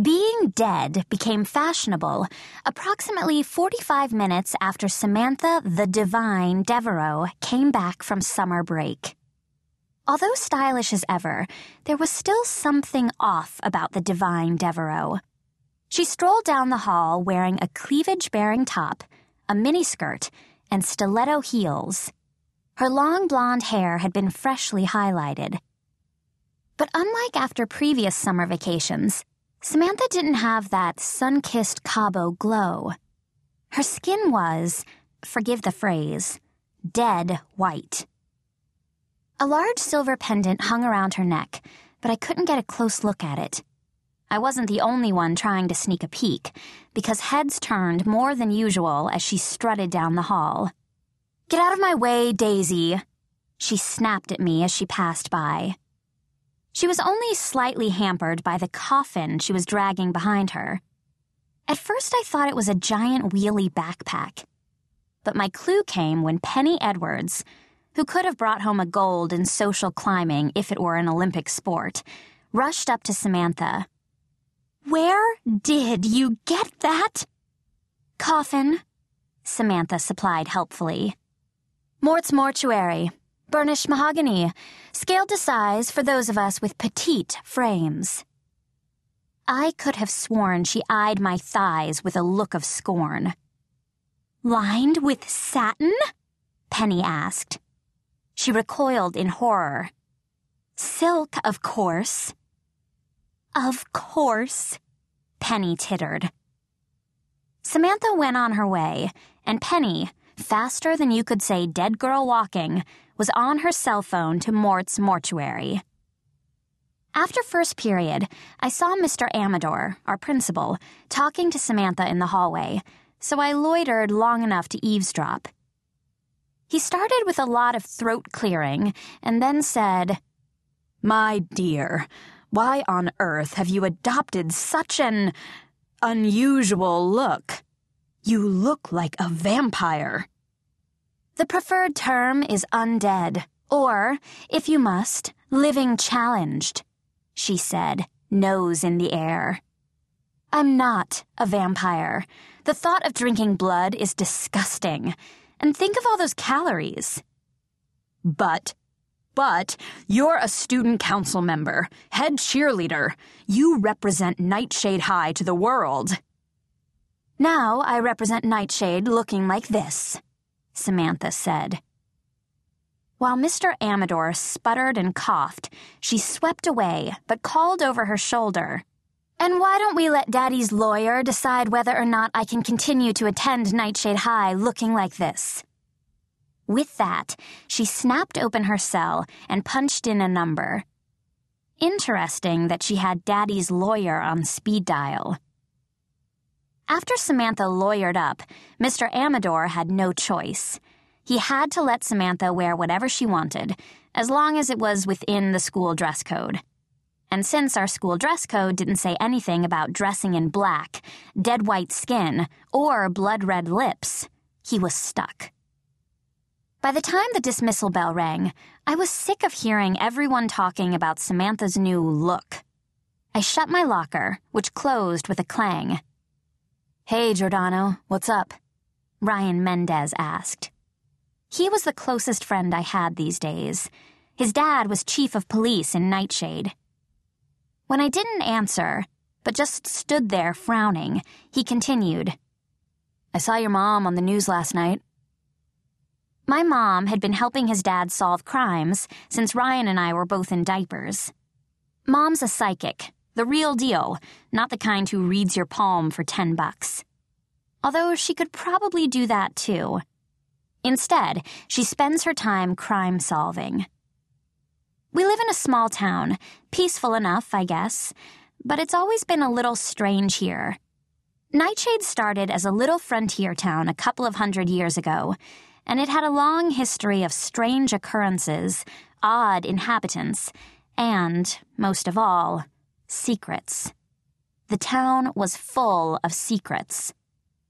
Being dead became fashionable approximately 45 minutes after Samantha the Divine Devereaux came back from summer break. Although stylish as ever, there was still something off about the Divine Devereaux. She strolled down the hall wearing a cleavage bearing top, a miniskirt, and stiletto heels. Her long blonde hair had been freshly highlighted. But unlike after previous summer vacations, Samantha didn't have that sun kissed Cabo glow. Her skin was, forgive the phrase, dead white. A large silver pendant hung around her neck, but I couldn't get a close look at it. I wasn't the only one trying to sneak a peek, because heads turned more than usual as she strutted down the hall. Get out of my way, Daisy! She snapped at me as she passed by. She was only slightly hampered by the coffin she was dragging behind her. At first, I thought it was a giant wheelie backpack. But my clue came when Penny Edwards, who could have brought home a gold in social climbing if it were an Olympic sport, rushed up to Samantha. Where did you get that? Coffin, Samantha supplied helpfully. Mort's mortuary, burnished mahogany, scaled to size for those of us with petite frames. I could have sworn she eyed my thighs with a look of scorn. Lined with satin? Penny asked. She recoiled in horror. Silk, of course. Of course, Penny tittered. Samantha went on her way, and Penny, faster than you could say dead girl walking, was on her cell phone to Mort's mortuary. After first period, I saw Mr. Amador, our principal, talking to Samantha in the hallway, so I loitered long enough to eavesdrop. He started with a lot of throat clearing and then said, My dear, why on earth have you adopted such an unusual look? You look like a vampire. The preferred term is undead, or, if you must, living challenged, she said, nose in the air. I'm not a vampire. The thought of drinking blood is disgusting. And think of all those calories. But, but, you're a student council member, head cheerleader. You represent Nightshade High to the world. Now I represent Nightshade looking like this. Samantha said. While Mr. Amador sputtered and coughed, she swept away, but called over her shoulder. And why don't we let Daddy's lawyer decide whether or not I can continue to attend Nightshade High looking like this? With that, she snapped open her cell and punched in a number. Interesting that she had Daddy's lawyer on speed dial. After Samantha lawyered up, Mr. Amador had no choice. He had to let Samantha wear whatever she wanted, as long as it was within the school dress code. And since our school dress code didn't say anything about dressing in black, dead white skin, or blood red lips, he was stuck. By the time the dismissal bell rang, I was sick of hearing everyone talking about Samantha's new look. I shut my locker, which closed with a clang. Hey, Giordano, what's up? Ryan Mendez asked. He was the closest friend I had these days. His dad was chief of police in Nightshade. When I didn't answer, but just stood there frowning, he continued. I saw your mom on the news last night. My mom had been helping his dad solve crimes since Ryan and I were both in diapers. Mom's a psychic, the real deal, not the kind who reads your palm for 10 bucks. Although she could probably do that too. Instead, she spends her time crime solving. We live in a small town, peaceful enough, I guess, but it's always been a little strange here. Nightshade started as a little frontier town a couple of hundred years ago, and it had a long history of strange occurrences, odd inhabitants, and, most of all, secrets. The town was full of secrets.